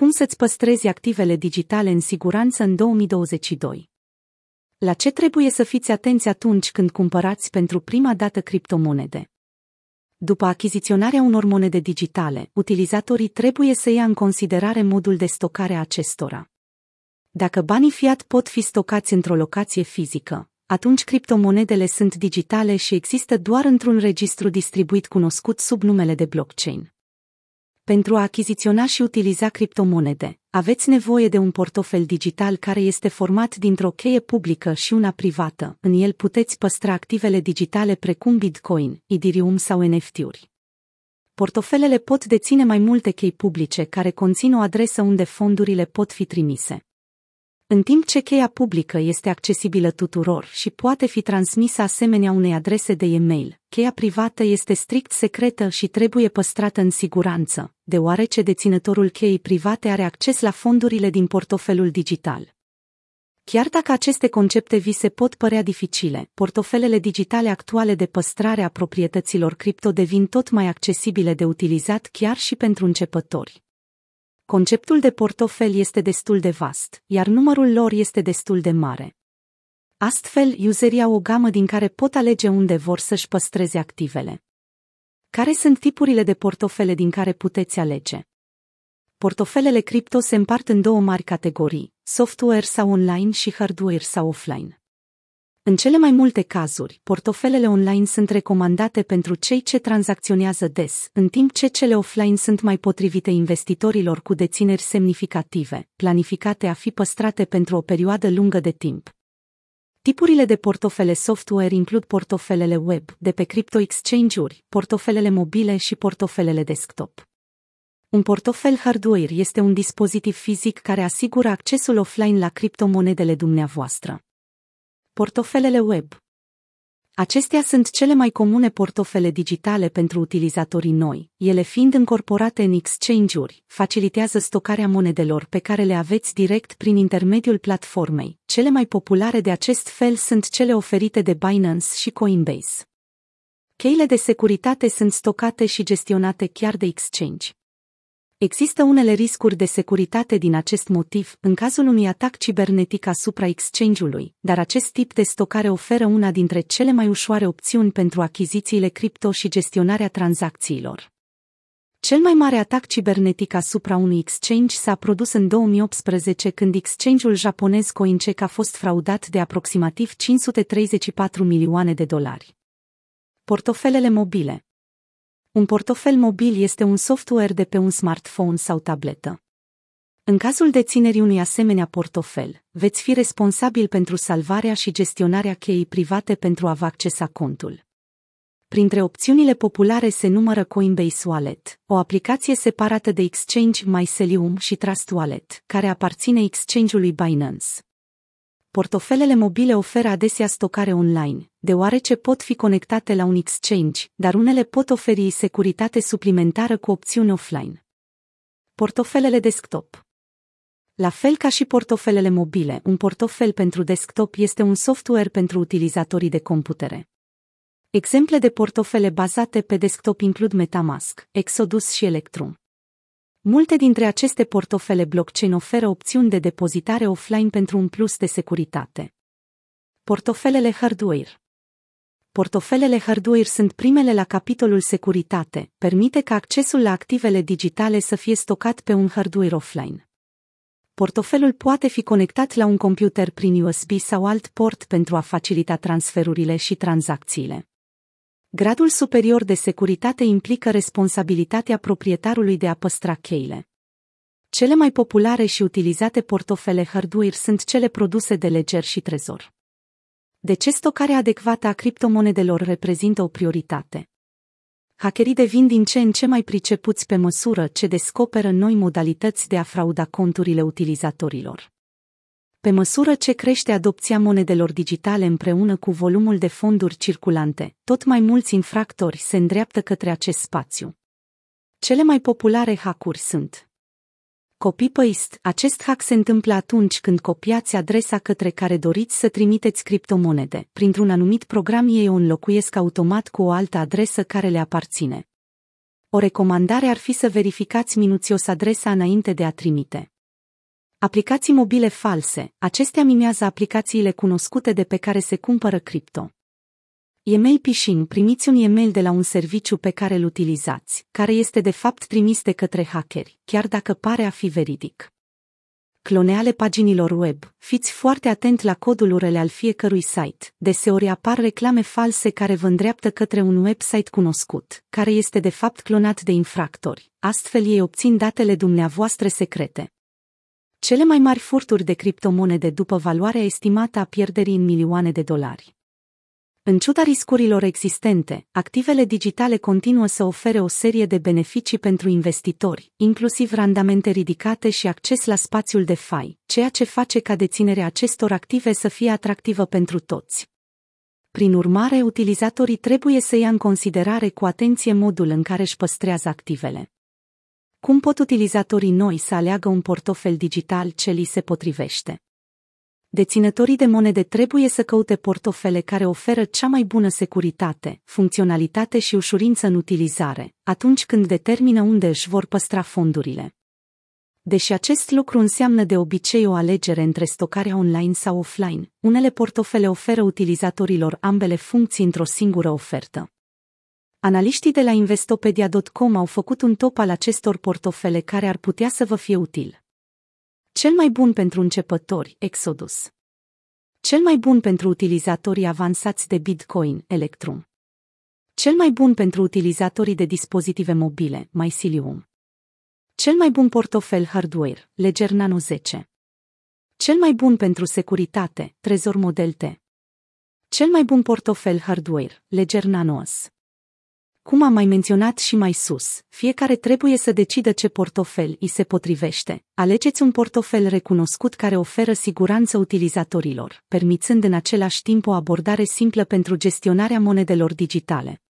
Cum să-ți păstrezi activele digitale în siguranță în 2022? La ce trebuie să fiți atenți atunci când cumpărați pentru prima dată criptomonede? După achiziționarea unor monede digitale, utilizatorii trebuie să ia în considerare modul de stocare a acestora. Dacă banii fiat pot fi stocați într-o locație fizică, atunci criptomonedele sunt digitale și există doar într-un registru distribuit cunoscut sub numele de blockchain. Pentru a achiziționa și utiliza criptomonede, aveți nevoie de un portofel digital care este format dintr-o cheie publică și una privată. În el puteți păstra activele digitale precum Bitcoin, Ethereum sau NFT-uri. Portofelele pot deține mai multe chei publice care conțin o adresă unde fondurile pot fi trimise. În timp ce cheia publică este accesibilă tuturor și poate fi transmisă asemenea unei adrese de e-mail, cheia privată este strict secretă și trebuie păstrată în siguranță, deoarece deținătorul cheii private are acces la fondurile din portofelul digital. Chiar dacă aceste concepte vi se pot părea dificile, portofelele digitale actuale de păstrare a proprietăților cripto devin tot mai accesibile de utilizat chiar și pentru începători. Conceptul de portofel este destul de vast, iar numărul lor este destul de mare. Astfel, userii au o gamă din care pot alege unde vor să-și păstreze activele. Care sunt tipurile de portofele din care puteți alege? Portofelele cripto se împart în două mari categorii, software sau online și hardware sau offline. În cele mai multe cazuri, portofelele online sunt recomandate pentru cei ce tranzacționează des, în timp ce cele offline sunt mai potrivite investitorilor cu dețineri semnificative, planificate a fi păstrate pentru o perioadă lungă de timp. Tipurile de portofele software includ portofelele web, de pe crypto exchange-uri, portofelele mobile și portofelele desktop. Un portofel hardware este un dispozitiv fizic care asigură accesul offline la criptomonedele dumneavoastră. Portofelele web Acestea sunt cele mai comune portofele digitale pentru utilizatorii noi, ele fiind încorporate în exchange-uri, facilitează stocarea monedelor pe care le aveți direct prin intermediul platformei. Cele mai populare de acest fel sunt cele oferite de Binance și Coinbase. Cheile de securitate sunt stocate și gestionate chiar de exchange. Există unele riscuri de securitate din acest motiv în cazul unui atac cibernetic asupra exchange-ului, dar acest tip de stocare oferă una dintre cele mai ușoare opțiuni pentru achizițiile cripto și gestionarea tranzacțiilor. Cel mai mare atac cibernetic asupra unui exchange s-a produs în 2018 când exchange-ul japonez CoinCheck a fost fraudat de aproximativ 534 milioane de dolari. Portofelele mobile un portofel mobil este un software de pe un smartphone sau tabletă. În cazul deținerii unui asemenea portofel, veți fi responsabil pentru salvarea și gestionarea cheii private pentru a vă accesa contul. Printre opțiunile populare se numără Coinbase Wallet, o aplicație separată de exchange Mycelium și Trust Wallet, care aparține exchange-ului Binance portofelele mobile oferă adesea stocare online, deoarece pot fi conectate la un exchange, dar unele pot oferi securitate suplimentară cu opțiuni offline. Portofelele desktop La fel ca și portofelele mobile, un portofel pentru desktop este un software pentru utilizatorii de computere. Exemple de portofele bazate pe desktop includ MetaMask, Exodus și Electrum. Multe dintre aceste portofele blockchain oferă opțiuni de depozitare offline pentru un plus de securitate. Portofelele hardware Portofelele hardware sunt primele la capitolul securitate, permite ca accesul la activele digitale să fie stocat pe un hardware offline. Portofelul poate fi conectat la un computer prin USB sau alt port pentru a facilita transferurile și tranzacțiile. Gradul superior de securitate implică responsabilitatea proprietarului de a păstra cheile. Cele mai populare și utilizate portofele hardware sunt cele produse de Ledger și Trezor. De ce stocarea adecvată a criptomonedelor reprezintă o prioritate? Hackerii devin din ce în ce mai pricepuți pe măsură ce descoperă noi modalități de a frauda conturile utilizatorilor. Pe măsură ce crește adopția monedelor digitale împreună cu volumul de fonduri circulante, tot mai mulți infractori se îndreaptă către acest spațiu. Cele mai populare hackuri sunt Copy-paste. Acest hack se întâmplă atunci când copiați adresa către care doriți să trimiteți criptomonede. Printr-un anumit program ei o înlocuiesc automat cu o altă adresă care le aparține. O recomandare ar fi să verificați minuțios adresa înainte de a trimite. Aplicații mobile false. Acestea mimează aplicațiile cunoscute de pe care se cumpără cripto. E-mail phishing, primiți un e-mail de la un serviciu pe care îl utilizați, care este de fapt trimis de către hackeri, chiar dacă pare a fi veridic. Cloneale paginilor web, fiți foarte atent la codul URL al fiecărui site, deseori apar reclame false care vă îndreaptă către un website cunoscut, care este de fapt clonat de infractori, astfel ei obțin datele dumneavoastră secrete. Cele mai mari furturi de criptomonede după valoarea estimată a pierderii în milioane de dolari. În ciuda riscurilor existente, activele digitale continuă să ofere o serie de beneficii pentru investitori, inclusiv randamente ridicate și acces la spațiul de fai, ceea ce face ca deținerea acestor active să fie atractivă pentru toți. Prin urmare, utilizatorii trebuie să ia în considerare cu atenție modul în care își păstrează activele. Cum pot utilizatorii noi să aleagă un portofel digital ce li se potrivește? Deținătorii de monede trebuie să căute portofele care oferă cea mai bună securitate, funcționalitate și ușurință în utilizare, atunci când determină unde își vor păstra fondurile. Deși acest lucru înseamnă de obicei o alegere între stocarea online sau offline, unele portofele oferă utilizatorilor ambele funcții într-o singură ofertă. Analiștii de la Investopedia.com au făcut un top al acestor portofele care ar putea să vă fie util. Cel mai bun pentru începători, Exodus. Cel mai bun pentru utilizatorii avansați de Bitcoin, Electrum. Cel mai bun pentru utilizatorii de dispozitive mobile, Mycelium. Cel mai bun portofel hardware, Ledger Nano 10. Cel mai bun pentru securitate, Trezor Model T. Cel mai bun portofel hardware, Ledger Nano S. Cum am mai menționat și mai sus, fiecare trebuie să decidă ce portofel îi se potrivește. Alegeți un portofel recunoscut care oferă siguranță utilizatorilor, permițând în același timp o abordare simplă pentru gestionarea monedelor digitale.